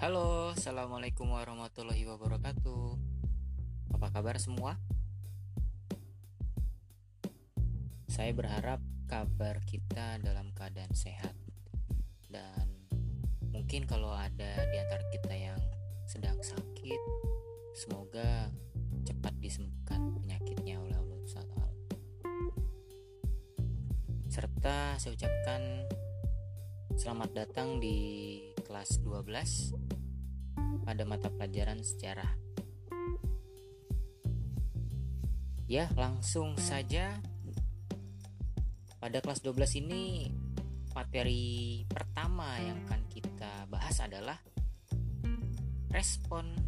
Halo, assalamualaikum warahmatullahi wabarakatuh. Apa kabar semua? Saya berharap kabar kita dalam keadaan sehat, dan mungkin kalau ada di antara kita yang sedang sakit, semoga cepat disembuhkan penyakitnya oleh Allah SWT. Serta saya ucapkan selamat datang di kelas 12 pada mata pelajaran sejarah. Ya, langsung saja pada kelas 12 ini materi pertama yang akan kita bahas adalah respon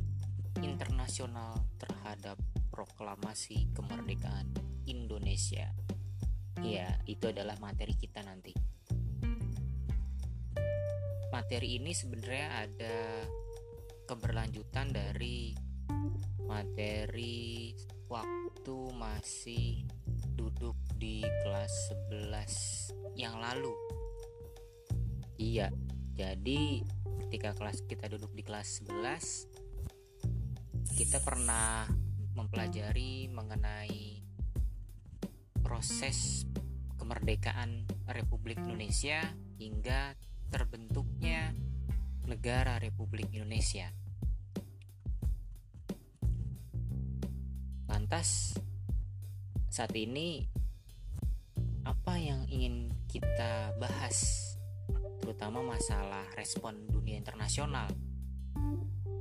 internasional terhadap proklamasi kemerdekaan Indonesia. Ya, itu adalah materi kita nanti materi ini sebenarnya ada keberlanjutan dari materi waktu masih duduk di kelas 11 yang lalu. Iya, jadi ketika kelas kita duduk di kelas 11 kita pernah mempelajari mengenai proses kemerdekaan Republik Indonesia hingga terbentuknya negara Republik Indonesia. Lantas, saat ini apa yang ingin kita bahas, terutama masalah respon dunia internasional?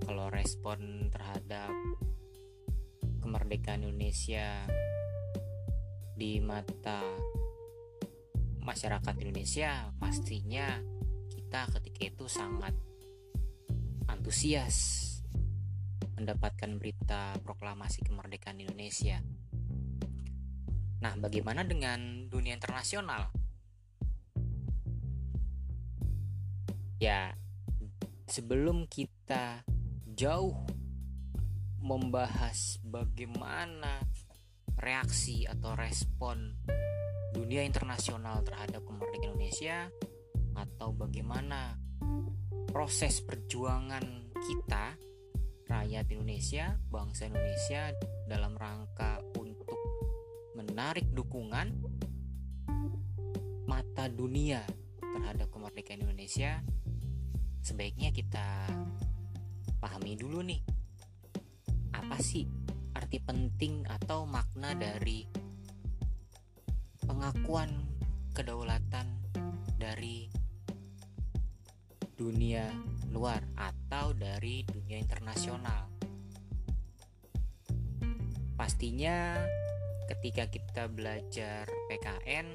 Kalau respon terhadap kemerdekaan Indonesia di mata masyarakat Indonesia pastinya kita ketika itu sangat antusias mendapatkan berita proklamasi kemerdekaan Indonesia. Nah, bagaimana dengan dunia internasional? Ya, sebelum kita jauh membahas bagaimana reaksi atau respon dunia internasional terhadap kemerdekaan Indonesia, atau bagaimana proses perjuangan kita rakyat Indonesia, bangsa Indonesia dalam rangka untuk menarik dukungan mata dunia terhadap kemerdekaan Indonesia sebaiknya kita pahami dulu nih apa sih arti penting atau makna dari pengakuan kedaulatan dari dunia luar atau dari dunia internasional. Pastinya ketika kita belajar PKN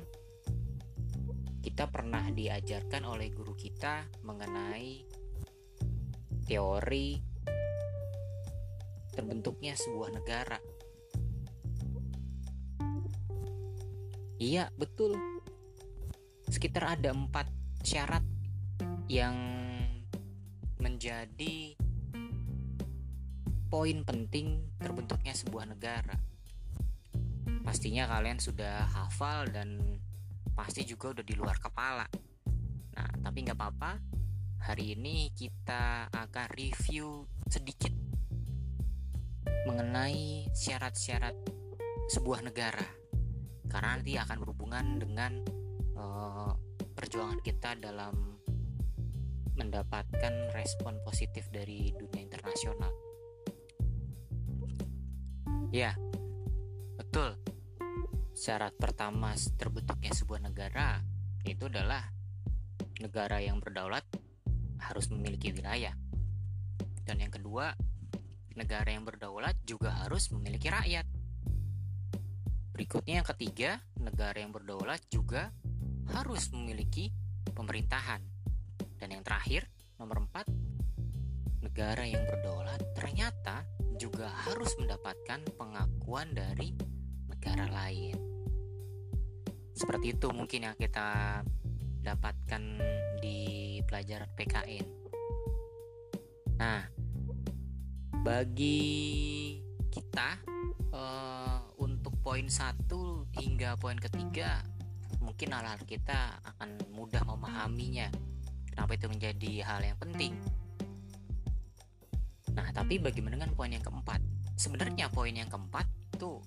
kita pernah diajarkan oleh guru kita mengenai teori terbentuknya sebuah negara. Iya, betul. Sekitar ada empat syarat yang menjadi poin penting terbentuknya sebuah negara. Pastinya kalian sudah hafal dan pasti juga udah di luar kepala. Nah, tapi nggak apa-apa. Hari ini kita akan review sedikit mengenai syarat-syarat sebuah negara. Karena nanti akan berhubungan dengan uh, perjuangan kita dalam mendapatkan respon positif dari dunia internasional. Ya, betul. Syarat pertama terbentuknya sebuah negara itu adalah negara yang berdaulat harus memiliki wilayah. Dan yang kedua, negara yang berdaulat juga harus memiliki rakyat. Berikutnya yang ketiga, negara yang berdaulat juga harus memiliki pemerintahan. Dan yang terakhir, nomor 4, negara yang berdaulat ternyata juga harus mendapatkan pengakuan dari negara lain. Seperti itu mungkin yang kita dapatkan di pelajaran PKN. Nah, bagi kita uh, untuk poin satu hingga poin ketiga mungkin hal-hal kita akan mudah memahaminya Kenapa itu menjadi hal yang penting? Nah, tapi bagaimana dengan poin yang keempat? Sebenarnya poin yang keempat itu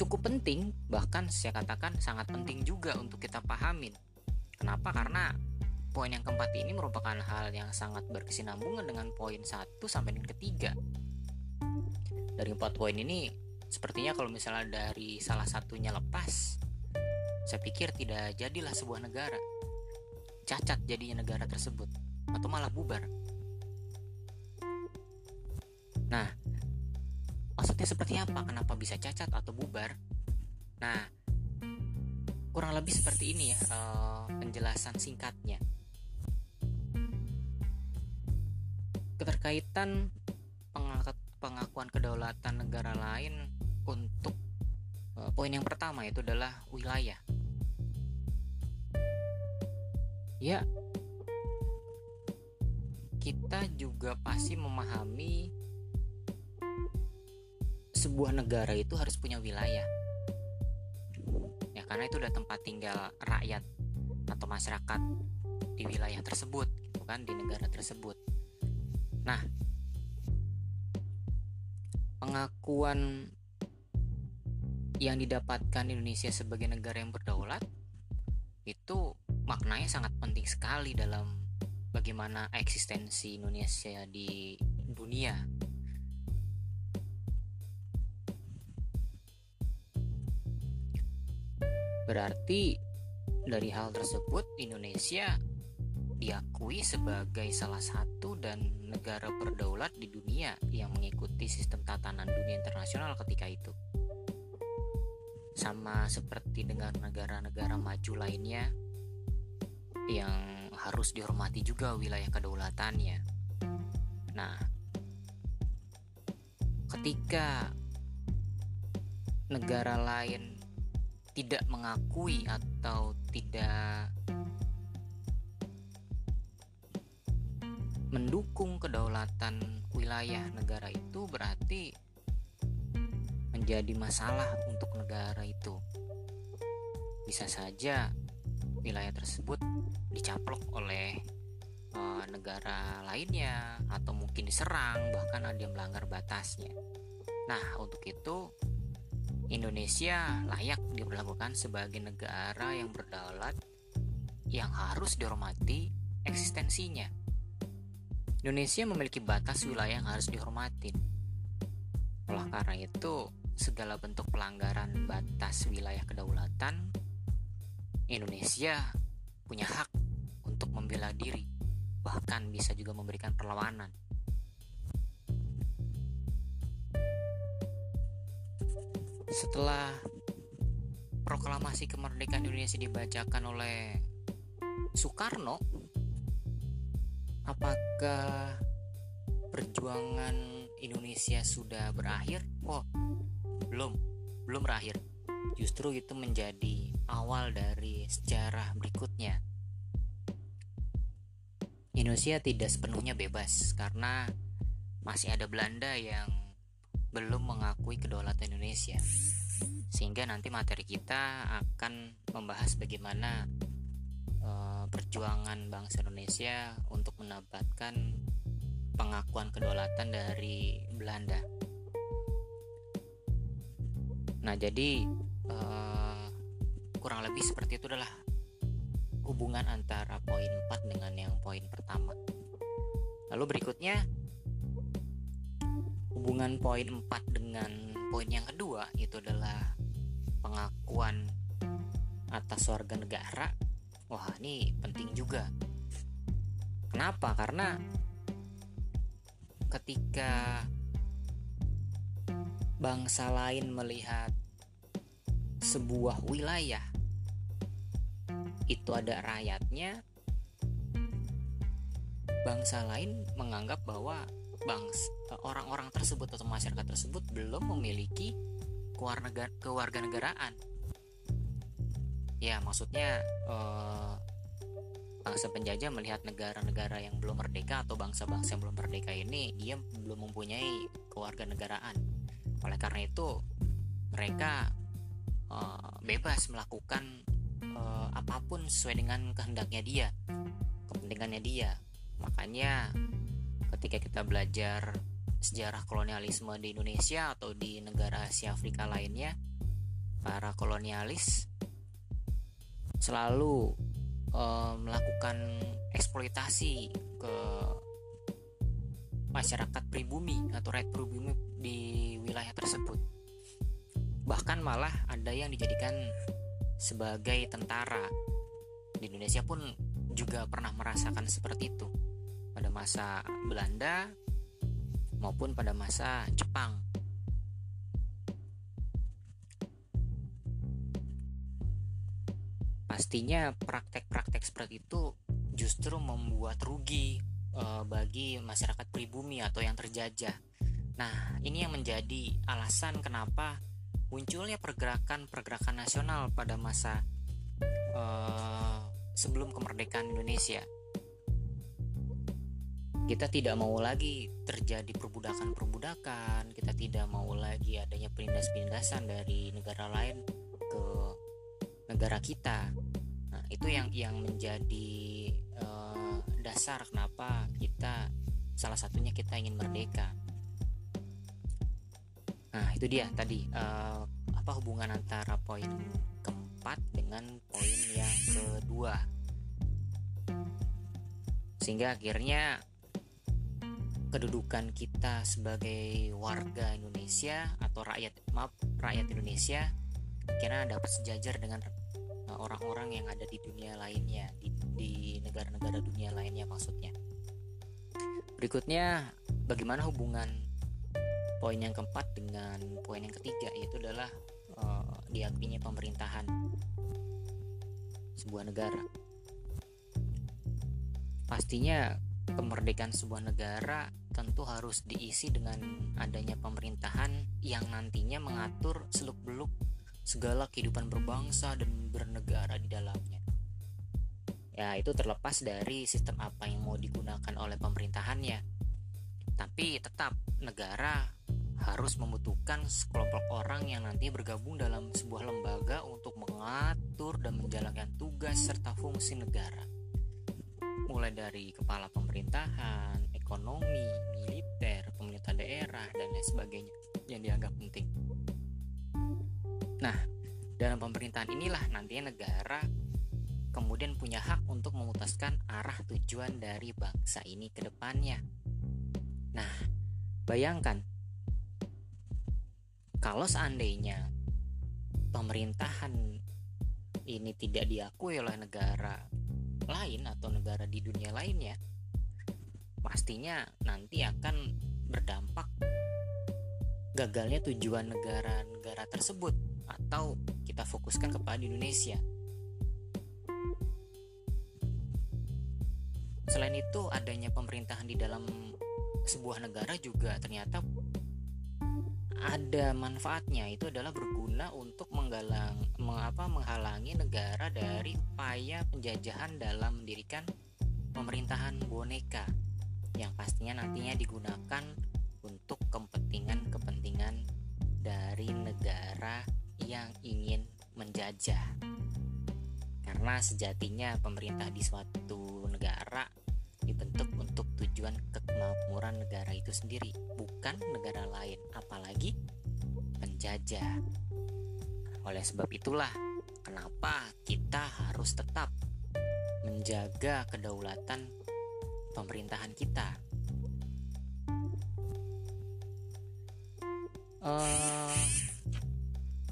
cukup penting, bahkan saya katakan sangat penting juga untuk kita pahamin. Kenapa? Karena poin yang keempat ini merupakan hal yang sangat berkesinambungan dengan poin satu sampai dengan ketiga. Dari empat poin ini, sepertinya kalau misalnya dari salah satunya lepas, saya pikir tidak jadilah sebuah negara. Cacat jadinya negara tersebut, atau malah bubar. Nah, maksudnya seperti apa? Kenapa bisa cacat atau bubar? Nah, kurang lebih seperti ini ya uh, penjelasan singkatnya. keterkaitan pengakuan kedaulatan negara lain untuk uh, poin yang pertama itu adalah wilayah. Ya, kita juga pasti memahami sebuah negara itu harus punya wilayah. Ya, karena itu udah tempat tinggal rakyat atau masyarakat di wilayah tersebut, gitu kan, di negara tersebut. Nah, pengakuan yang didapatkan Indonesia sebagai negara yang berdaulat itu maknanya sangat penting sekali dalam bagaimana eksistensi Indonesia di dunia. Berarti dari hal tersebut Indonesia diakui sebagai salah satu dan negara berdaulat di dunia yang mengikuti sistem tatanan dunia internasional ketika itu. Sama seperti dengan negara-negara maju lainnya yang harus dihormati juga wilayah kedaulatannya. Nah, ketika negara lain tidak mengakui atau tidak mendukung kedaulatan wilayah negara itu berarti menjadi masalah untuk negara itu. Bisa saja wilayah tersebut dicaplok oleh uh, negara lainnya atau mungkin diserang bahkan ada yang melanggar batasnya. Nah, untuk itu Indonesia layak diperlakukan sebagai negara yang berdaulat yang harus dihormati eksistensinya Indonesia memiliki batas wilayah yang harus dihormati. Oleh karena itu, segala bentuk pelanggaran batas wilayah kedaulatan, Indonesia punya hak untuk membela diri, bahkan bisa juga memberikan perlawanan. Setelah proklamasi kemerdekaan Indonesia dibacakan oleh Soekarno Apakah perjuangan Indonesia sudah berakhir? Oh, belum, belum berakhir. Justru itu menjadi awal dari sejarah berikutnya. Indonesia tidak sepenuhnya bebas karena masih ada Belanda yang belum mengakui kedaulatan Indonesia. Sehingga nanti materi kita akan membahas bagaimana Eh, perjuangan bangsa Indonesia untuk mendapatkan pengakuan kedaulatan dari Belanda. Nah, jadi uh, kurang lebih seperti itu adalah hubungan antara poin 4 dengan yang poin pertama. Lalu berikutnya hubungan poin 4 dengan poin yang kedua itu adalah pengakuan atas warga negara. Wah ini penting juga. Kenapa? Karena ketika bangsa lain melihat sebuah wilayah itu ada rakyatnya bangsa lain menganggap bahwa bangsa orang-orang tersebut atau masyarakat tersebut belum memiliki kewarganegaraan. Ya maksudnya uh, bangsa penjajah melihat negara-negara yang belum merdeka atau bangsa-bangsa yang belum merdeka ini dia belum mempunyai kewarganegaraan. Oleh karena itu mereka uh, bebas melakukan uh, apa pun sesuai dengan kehendaknya dia kepentingannya dia makanya ketika kita belajar sejarah kolonialisme di Indonesia atau di negara Asia Afrika lainnya para kolonialis selalu uh, melakukan eksploitasi ke masyarakat pribumi atau rakyat pribumi di wilayah tersebut. Bahkan malah ada yang dijadikan sebagai tentara. Di Indonesia pun juga pernah merasakan seperti itu pada masa Belanda maupun pada masa Jepang. Pastinya praktek-praktek seperti itu justru membuat rugi e, bagi masyarakat pribumi atau yang terjajah. Nah, ini yang menjadi alasan kenapa munculnya pergerakan-pergerakan nasional pada masa e, sebelum kemerdekaan Indonesia. Kita tidak mau lagi terjadi perbudakan-perbudakan, kita tidak mau lagi adanya penindas-penindasan dari negara lain ke negara kita itu yang yang menjadi uh, dasar kenapa kita salah satunya kita ingin merdeka nah itu dia tadi uh, apa hubungan antara poin keempat dengan poin yang kedua. Sehingga akhirnya kedudukan kita sebagai warga Indonesia atau rakyat maaf rakyat Indonesia akhirnya dapat sejajar dengan orang-orang yang ada di dunia lainnya di negara-negara dunia lainnya maksudnya. Berikutnya bagaimana hubungan poin yang keempat dengan poin yang ketiga yaitu adalah uh, diakuinya pemerintahan sebuah negara pastinya kemerdekaan sebuah negara tentu harus diisi dengan adanya pemerintahan yang nantinya mengatur seluk-beluk segala kehidupan berbangsa dan bernegara di dalamnya. Ya, itu terlepas dari sistem apa yang mau digunakan oleh pemerintahannya. Tapi tetap negara harus membutuhkan sekelompok orang yang nanti bergabung dalam sebuah lembaga untuk mengatur dan menjalankan tugas serta fungsi negara. Mulai dari kepala pemerintahan, ekonomi, militer, pemerintah daerah, dan lain sebagainya yang dianggap penting. Nah, dalam pemerintahan inilah nantinya negara kemudian punya hak untuk memutuskan arah tujuan dari bangsa ini ke depannya. Nah, bayangkan kalau seandainya pemerintahan ini tidak diakui oleh negara lain atau negara di dunia lainnya, pastinya nanti akan berdampak gagalnya tujuan negara-negara tersebut atau kita fokuskan kepada Indonesia. Selain itu, adanya pemerintahan di dalam sebuah negara juga ternyata ada manfaatnya itu adalah berguna untuk menggalang mengapa menghalangi negara dari upaya penjajahan dalam mendirikan pemerintahan boneka yang pastinya nantinya digunakan untuk kepentingan-kepentingan dari negara yang ingin menjajah. Karena sejatinya pemerintah di suatu negara untuk tujuan kemakmuran negara itu sendiri, bukan negara lain, apalagi penjajah. Oleh sebab itulah kenapa kita harus tetap menjaga kedaulatan pemerintahan kita. Uh,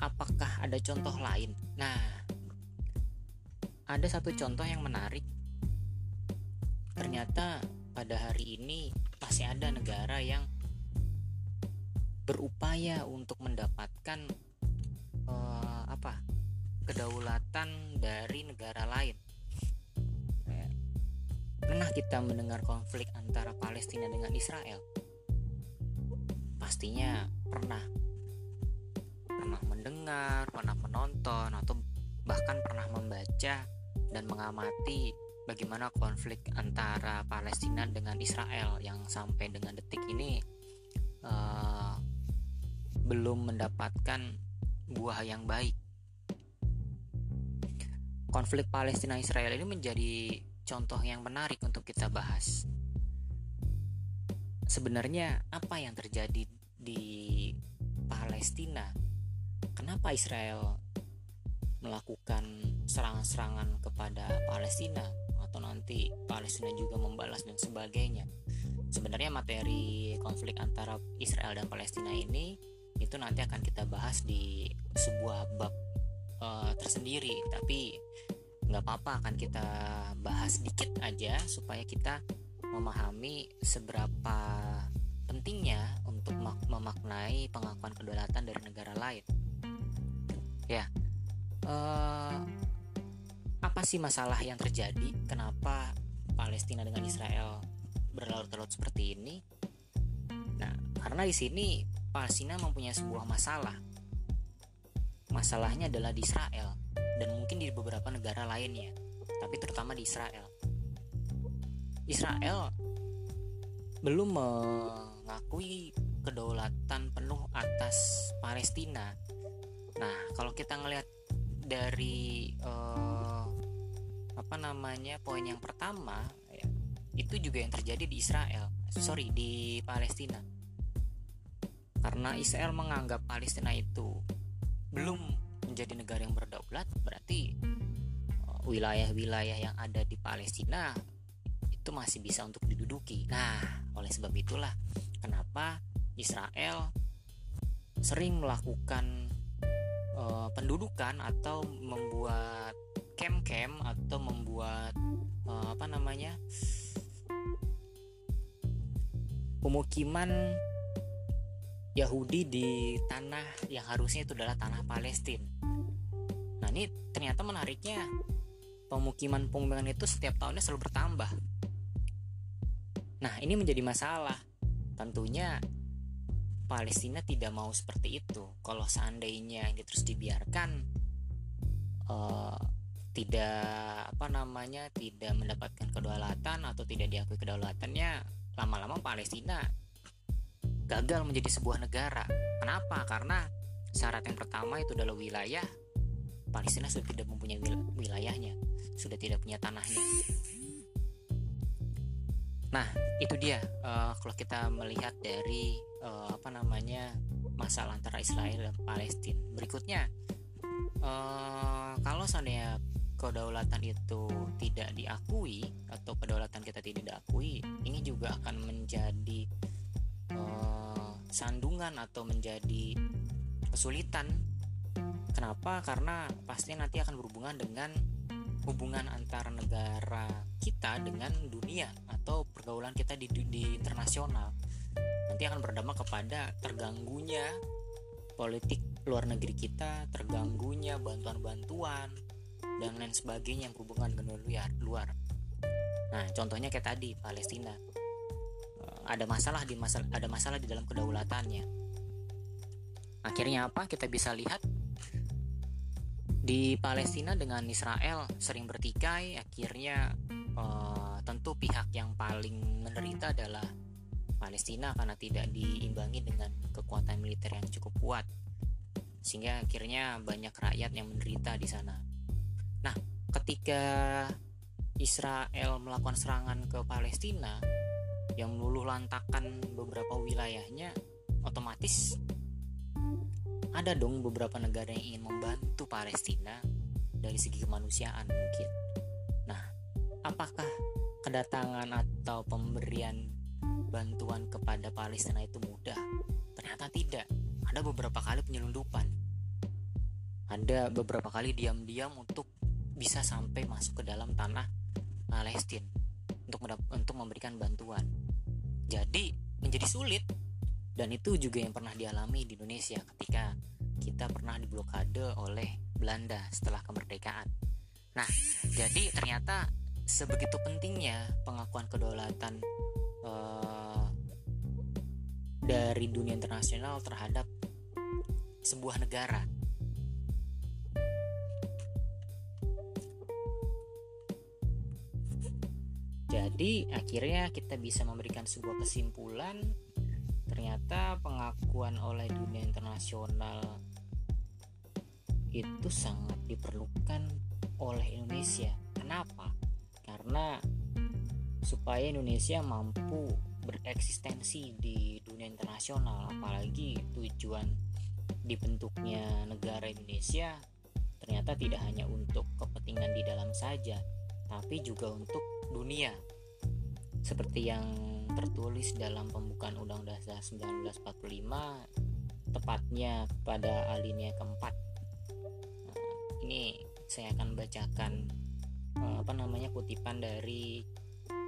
apakah ada contoh lain? Nah, ada satu contoh yang menarik. Ternyata pada hari ini masih ada negara yang berupaya untuk mendapatkan uh, apa kedaulatan dari negara lain. Pernah kita mendengar konflik antara Palestina dengan Israel? Pastinya pernah pernah mendengar, pernah menonton, atau bahkan pernah membaca dan mengamati bagaimana konflik antara Palestina dengan Israel yang sampai dengan detik ini uh, belum mendapatkan buah yang baik. Konflik Palestina Israel ini menjadi contoh yang menarik untuk kita bahas. sebenarnya apa yang terjadi di Palestina? Kenapa Israel melakukan serangan-serangan kepada Palestina atau nanti Palestina juga membalas dan sebagainya? Sebenarnya materi konflik antara Israel dan Palestina ini itu nanti akan kita bahas di sebuah bab uh, tersendiri, tapi nggak apa-apa akan kita bahas sedikit aja supaya kita memahami seberapa pentingnya untuk memaknai pengakuan kedaulatan dari negara lain. Ya, uh, sih masalah yang terjadi? Kenapa Palestina dengan Israel berlarut-larut seperti ini? Nah, karena di sini Palestina mempunyai sebuah masalah. Masalahnya adalah di Israel dan mungkin di beberapa negara lainnya, tapi terutama di Israel. Israel belum mengakui kedaulatan penuh atas Palestina. Nah, kalau kita ngelihat dari uh, apa namanya poin yang pertama, ya, itu juga yang terjadi di Israel, sorry di Palestina. Karena Israel menganggap Palestina itu belum menjadi negara yang berdaulat berarti eh, wilayah-wilayah yang ada di Palestina itu masih bisa untuk diduduki. Nah, oleh sebab itulah kenapa Israel sering melakukan uh, pendudukan atau membuat camp-camp atau membuat uh, apa namanya pemukiman Yahudi di tanah yang harusnya itu adalah tanah Palestina. Nah ini ternyata menariknya pemukiman-pemukiman itu setiap tahunnya selalu bertambah. Nah ini menjadi masalah. Tentunya Palestina tidak mau seperti itu. Kalau seandainya ini terus dibiarkan, uh, tidak apa namanya tidak mendapatkan kedaulatan atau tidak diakui kedaulatannya, lama-lama Palestina gagal menjadi sebuah negara. Kenapa? Karena syarat yang pertama itu adalah wilayah. Palestina sudah tidak mempunyai wilayahnya, sudah tidak punya tanahnya. Nah, itu dia uh, kalau kita melihat dari uh, apa namanya masalah antara Israel dan Palestina. Berikutnya, uh, kalau seandainya kedaulatan itu tidak diakui atau kedaulatan kita tidak diakui, ini juga akan menjadi uh, sandungan atau menjadi kesulitan. Kenapa? Karena pasti nanti akan berhubungan dengan hubungan antara negara kita dengan dunia atau pergaulan kita di, di internasional. Nanti akan berdampak kepada terganggunya politik luar negeri kita, terganggunya bantuan-bantuan dan lain sebagainya yang berhubungan dengan luar. luar. Nah, contohnya kayak tadi Palestina ada masalah di masalah ada masalah di dalam kedaulatannya. Akhirnya apa? Kita bisa lihat di Palestina dengan Israel sering bertikai. Akhirnya uh, tentu pihak yang paling menderita adalah Palestina karena tidak diimbangi dengan kekuatan militer yang cukup kuat. Sehingga akhirnya banyak rakyat yang menderita di sana. Nah, ketika Israel melakukan serangan ke Palestina, yang meluluh lantakan beberapa wilayahnya otomatis ada dong beberapa negara yang ingin membantu Palestina dari segi kemanusiaan mungkin. Nah, apakah kedatangan atau pemberian bantuan kepada Palestina itu mudah? Ternyata tidak. Ada beberapa kali penyelundupan. Ada beberapa kali diam-diam untuk bisa sampai masuk ke dalam tanah Palestina untuk untuk memberikan bantuan. Jadi menjadi sulit dan itu juga yang pernah dialami di Indonesia ketika kita pernah diblokade oleh Belanda setelah kemerdekaan. Nah, jadi ternyata sebegitu pentingnya pengakuan kedaulatan uh, dari dunia internasional terhadap sebuah negara Jadi akhirnya kita bisa memberikan sebuah kesimpulan ternyata pengakuan oleh dunia internasional itu sangat diperlukan oleh Indonesia. Kenapa? Karena supaya Indonesia mampu bereksistensi di dunia internasional apalagi tujuan dibentuknya negara Indonesia ternyata tidak hanya untuk kepentingan di dalam saja tapi juga untuk dunia seperti yang tertulis dalam pembukaan Undang-Undang Dasar 1945 tepatnya pada alinea keempat. Nah, ini saya akan bacakan uh, apa namanya kutipan dari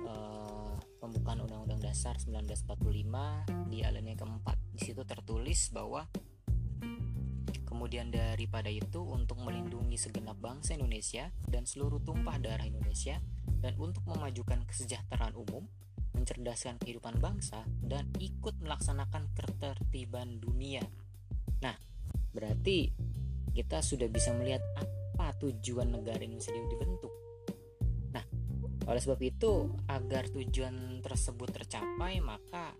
uh, pembukaan Undang-Undang Dasar 1945 di alinea keempat. Di situ tertulis bahwa kemudian daripada itu untuk melindungi segenap bangsa Indonesia dan seluruh tumpah darah Indonesia dan untuk memajukan kesejahteraan umum, mencerdaskan kehidupan bangsa, dan ikut melaksanakan ketertiban dunia. Nah, berarti kita sudah bisa melihat apa tujuan negara Indonesia dibentuk. Nah, oleh sebab itu, agar tujuan tersebut tercapai, maka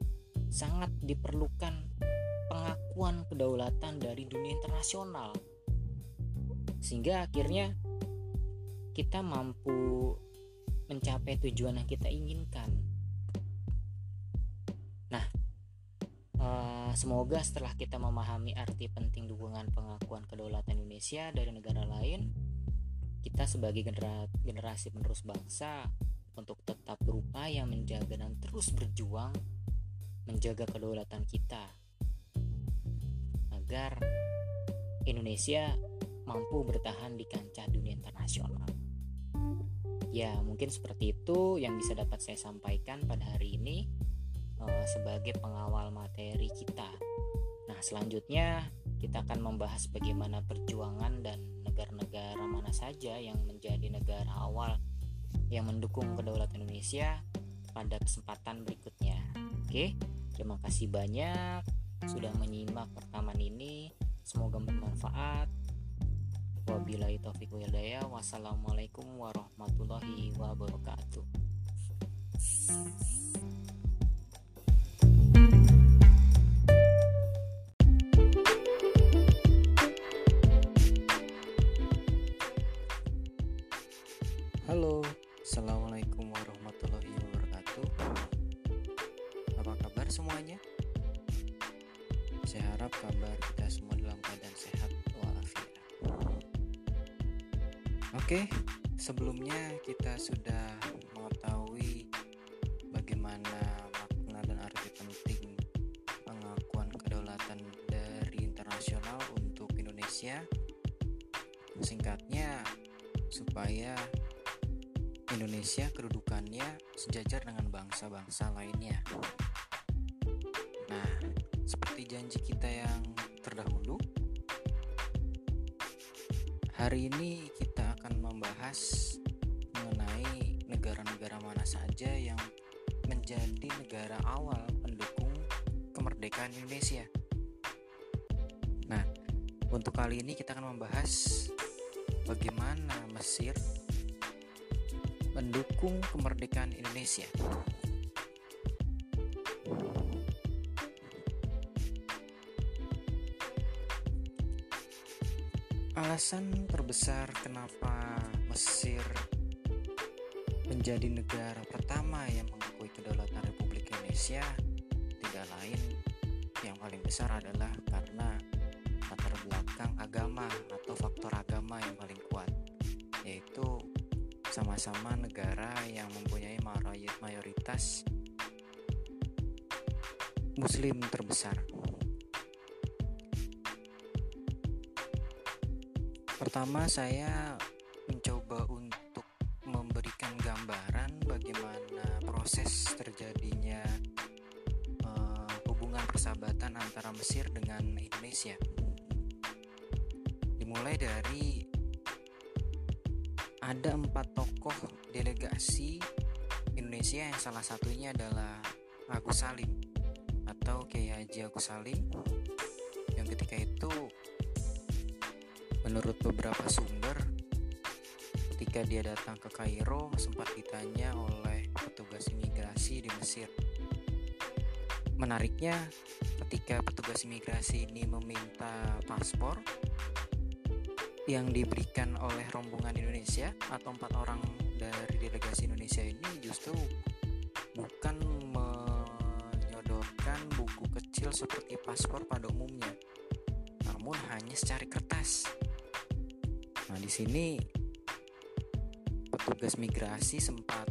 sangat diperlukan pengakuan kedaulatan dari dunia internasional. Sehingga akhirnya kita mampu mencapai tujuan yang kita inginkan. Nah, uh, semoga setelah kita memahami arti penting dukungan pengakuan kedaulatan Indonesia dari negara lain, kita sebagai genera generasi penerus bangsa untuk tetap berupaya menjaga dan terus berjuang menjaga kedaulatan kita agar Indonesia mampu bertahan di kancah dunia internasional. Ya, mungkin seperti itu yang bisa dapat saya sampaikan pada hari ini uh, sebagai pengawal materi kita. Nah, selanjutnya kita akan membahas bagaimana perjuangan dan negara-negara mana saja yang menjadi negara awal yang mendukung kedaulatan Indonesia pada kesempatan berikutnya. Oke, terima kasih banyak sudah menyimak rekaman ini. Semoga bermanfaat. Wabillahi taufiq hidayah. Wassalamualaikum warahmatullahi wabarakatuh. Kedudukannya sejajar dengan bangsa-bangsa lainnya. Nah, seperti janji kita yang terdahulu, hari ini kita membahas mengenai negara-negara mana saja yang menjadi negara awal pendukung kemerdekaan Indonesia. Nah, untuk kali ini kita akan membahas bagaimana Mesir mendukung kemerdekaan Indonesia. Alasan terbesar kenapa Mesir menjadi negara pertama yang mengakui kedaulatan Republik Indonesia tidak lain yang paling besar adalah karena latar belakang agama atau faktor agama yang paling kuat yaitu sama-sama negara yang mempunyai mayoritas muslim terbesar pertama saya mencoba untuk memberikan gambaran bagaimana proses terjadinya uh, hubungan persahabatan antara Mesir dengan Indonesia. Dimulai dari ada empat tokoh delegasi Indonesia yang salah satunya adalah Agus Salim atau Kiai Haji Agus Salim yang ketika itu menurut beberapa sumber Ketika dia datang ke Kairo, sempat ditanya oleh petugas imigrasi di Mesir. Menariknya, ketika petugas imigrasi ini meminta paspor yang diberikan oleh rombongan Indonesia atau empat orang dari delegasi Indonesia ini justru bukan kecil seperti paspor pada umumnya, namun hanya secara kertas. Nah, di sini petugas migrasi sempat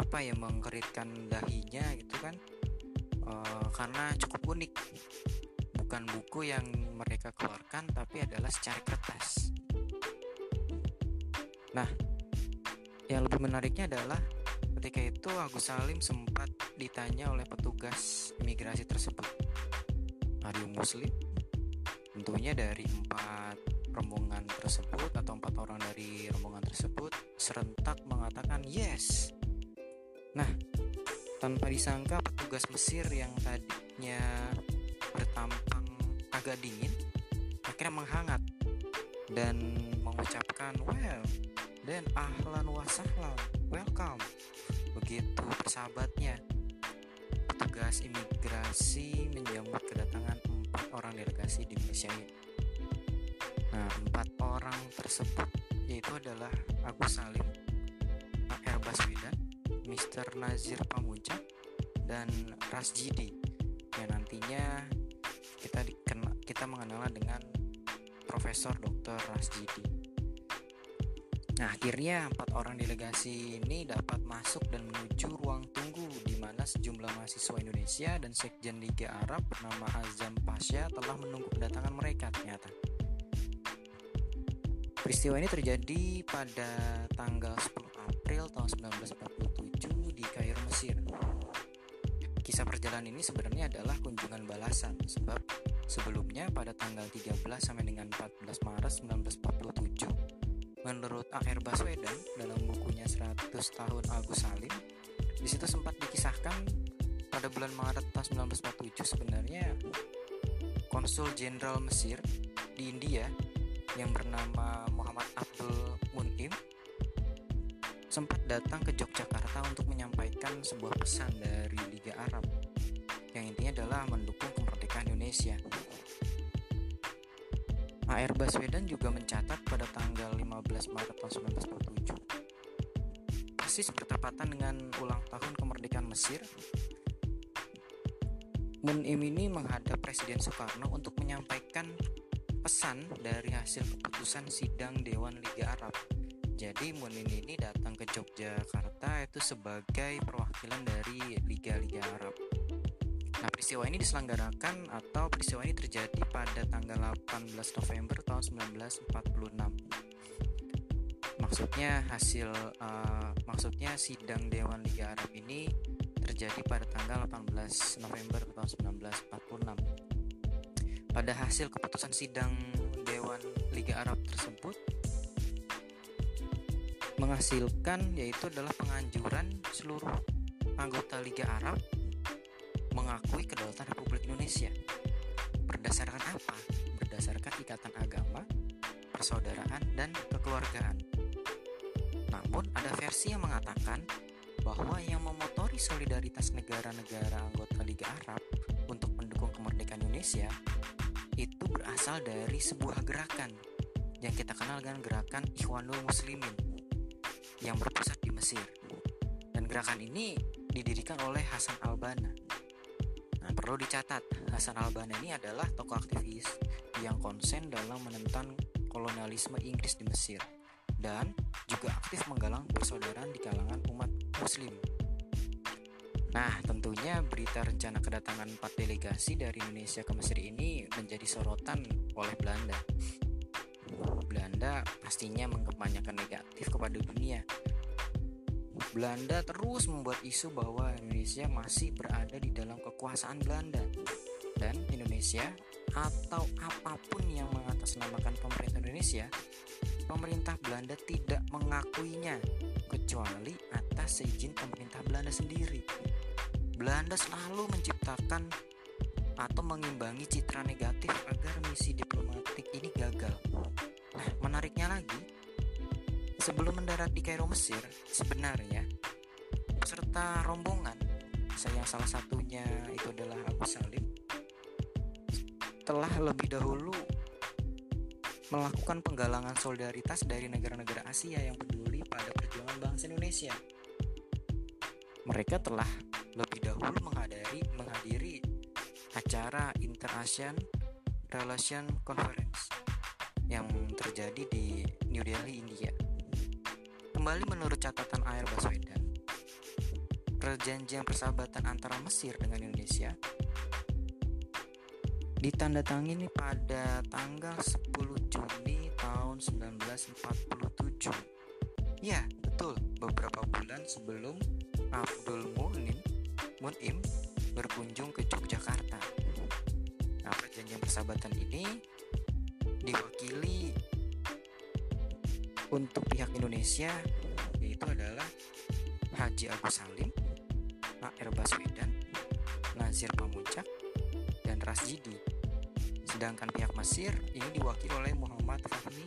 apa ya mengkeritkan dahinya gitu kan e, karena cukup unik bukan buku yang mereka keluarkan tapi adalah secara kertas nah yang lebih menariknya adalah ketika itu Agus Salim sempat ditanya oleh petugas imigrasi tersebut Are muslim? Tentunya dari empat rombongan tersebut atau empat orang dari rombongan tersebut serentak mengatakan yes. Nah, tanpa disangka petugas Mesir yang tadinya bertampang agak dingin akhirnya menghangat dan mengucapkan well dan ahlan wa sahlan welcome begitu persahabatnya petugas imigrasi menyambut kedatangan empat orang delegasi di ini nah empat orang tersebut yaitu adalah Agus Salim A.R. Baswedan Mr. Nazir Pamuncak dan Rasjidi yang nantinya kita kita mengenalnya dengan Profesor Dr. Rasjidi. Nah, akhirnya empat orang delegasi ini dapat masuk dan menuju ruang tunggu di mana sejumlah mahasiswa Indonesia dan Sekjen Liga Arab bernama Azam Pasha telah menunggu kedatangan mereka ternyata. Peristiwa ini terjadi pada tanggal 10 April tahun 1947 di Kairo, Mesir. Kisah perjalanan ini sebenarnya adalah kunjungan balasan sebab sebelumnya pada tanggal 13 sampai dengan 14 Maret 1947 menurut A.R. Baswedan dalam bukunya 100 tahun Agus Salim di situ sempat dikisahkan pada bulan Maret tahun 1947 sebenarnya konsul jenderal Mesir di India yang bernama Muhammad Abdul Munim sempat datang ke Yogyakarta untuk menyampaikan sebuah pesan dari Liga Arab yang intinya adalah mendukung Indonesia. AR Baswedan juga mencatat pada tanggal 15 Maret tahun 1947 persis bertepatan dengan ulang tahun kemerdekaan Mesir Munim ini menghadap Presiden Soekarno untuk menyampaikan pesan dari hasil keputusan sidang Dewan Liga Arab jadi Munin ini datang ke Yogyakarta itu sebagai perwakilan dari Liga-Liga Arab. Nah, peristiwa ini diselenggarakan atau peristiwa ini terjadi pada tanggal 18 November tahun 1946. Maksudnya hasil uh, maksudnya sidang Dewan Liga Arab ini terjadi pada tanggal 18 November tahun 1946. Pada hasil keputusan sidang Dewan Liga Arab tersebut menghasilkan yaitu adalah penganjuran seluruh anggota Liga Arab mengakui kedaulatan Republik Indonesia. Berdasarkan apa? Berdasarkan ikatan agama, persaudaraan, dan kekeluargaan. Namun ada versi yang mengatakan bahwa yang memotori solidaritas negara-negara anggota Liga Arab untuk mendukung kemerdekaan Indonesia itu berasal dari sebuah gerakan yang kita kenal dengan gerakan Ikhwanul Muslimin yang berpusat di Mesir. Dan gerakan ini didirikan oleh Hasan Albana. Perlu dicatat, Hasan Albana ini adalah tokoh aktivis yang konsen dalam menentang kolonialisme Inggris di Mesir dan juga aktif menggalang persaudaraan di kalangan umat muslim. Nah, tentunya berita rencana kedatangan empat delegasi dari Indonesia ke Mesir ini menjadi sorotan oleh Belanda. Belanda pastinya mengebanyakan negatif kepada dunia. Belanda terus membuat isu bahwa Indonesia masih berada di dalam kekuasaan Belanda dan Indonesia atau apa pun yang mengatasnamakan pemerintah Indonesia, pemerintah Belanda tidak mengakuinya kecuali atas seizin pemerintah Belanda sendiri. Belanda selalu menciptakan atau mengimbangi citra negatif agar misi diplomatik ini gagal. Nah, menariknya lagi, sebelum mendarat di Kairo Mesir, sebenarnya peserta rombongan, saya salah satunya itu adalah Abu Salim, telah lebih dahulu melakukan penggalangan solidaritas dari negara-negara Asia yang peduli pada perjuangan bangsa Indonesia. Mereka telah lebih dahulu menghadiri menghadiri acara Inter-ASEAN Relation Conference yang terjadi di New Delhi, India. Kembali menurut catatan Air Baswedan, perjanjian persahabatan antara Mesir dengan Indonesia ditandatangani pada tanggal 10 Juni tahun 1947. Ya, betul, beberapa bulan sebelum Abdul Munim Munim berkunjung ke Yogyakarta. Nah, perjanjian persahabatan ini diwakili untuk pihak Indonesia yaitu adalah Haji Agus Salim, A.R. Baswedan, Nazir Pamuncak, dan Rasjidi. Sedangkan pihak Mesir ini diwakili oleh Muhammad Fahmi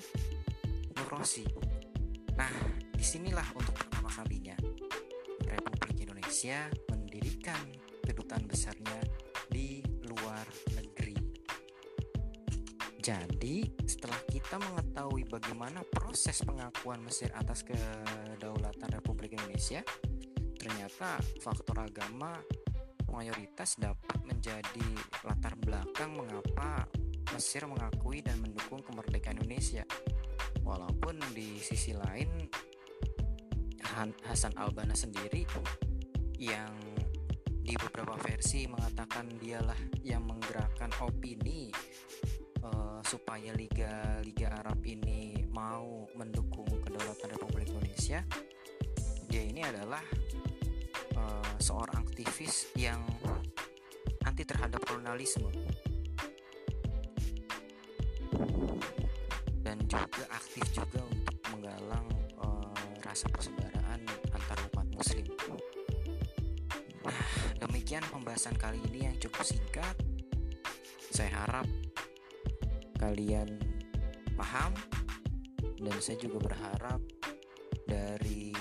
Nurrosi. Nah, di sinilah untuk pertama kalinya Republik Indonesia mendirikan kedutaan besarnya di luar negeri. Jadi, setelah kita mengetahui bagaimana proses pengakuan Mesir atas kedaulatan Republik Indonesia, ternyata faktor agama mayoritas dapat menjadi latar belakang mengapa Mesir mengakui dan mendukung kemerdekaan Indonesia. Walaupun di sisi lain Hasan Albana sendiri yang di beberapa versi mengatakan dialah yang menggerakkan opini uh, supaya Liga Liga Arab ini mau mendukung kedaulatan Republik Indonesia. Dia ini adalah uh, seorang aktivis yang anti terhadap kolonialisme dan juga aktif juga untuk menggalang uh, rasa persaudaraan antar umat muslim. Nah, demikian pembahasan kali ini yang cukup singkat. Saya harap kalian paham dan saya juga berharap dari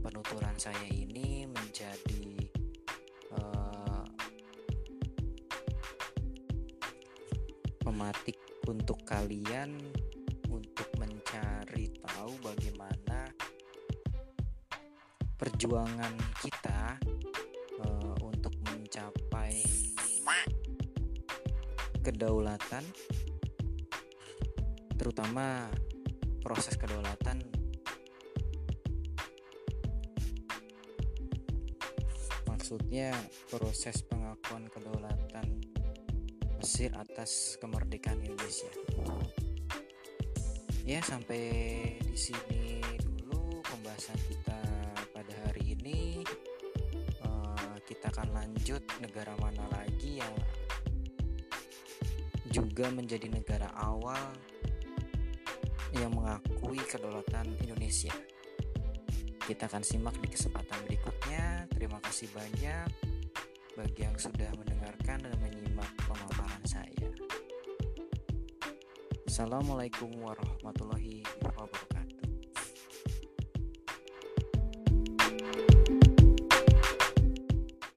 penuturan saya ini menjadi uh, mematik untuk kalian untuk mencari tahu bagaimana perjuangan kita uh, untuk mencapai kedaulatan terutama proses kedaulatan maksudnya proses pengakuan kedaulatan Mesir atas kemerdekaan Indonesia. Ya, sampai di sini dulu pembahasan kita pada hari ini. Uh, kita akan lanjut negara mana lagi yang juga menjadi negara awal yang mengakui kedaulatan Indonesia. Kita akan simak di kesempatan berikutnya. Terima kasih banyak bagi yang sudah mendengarkan dan menyimak pemaparan saya. Assalamualaikum warahmatullahi wabarakatuh.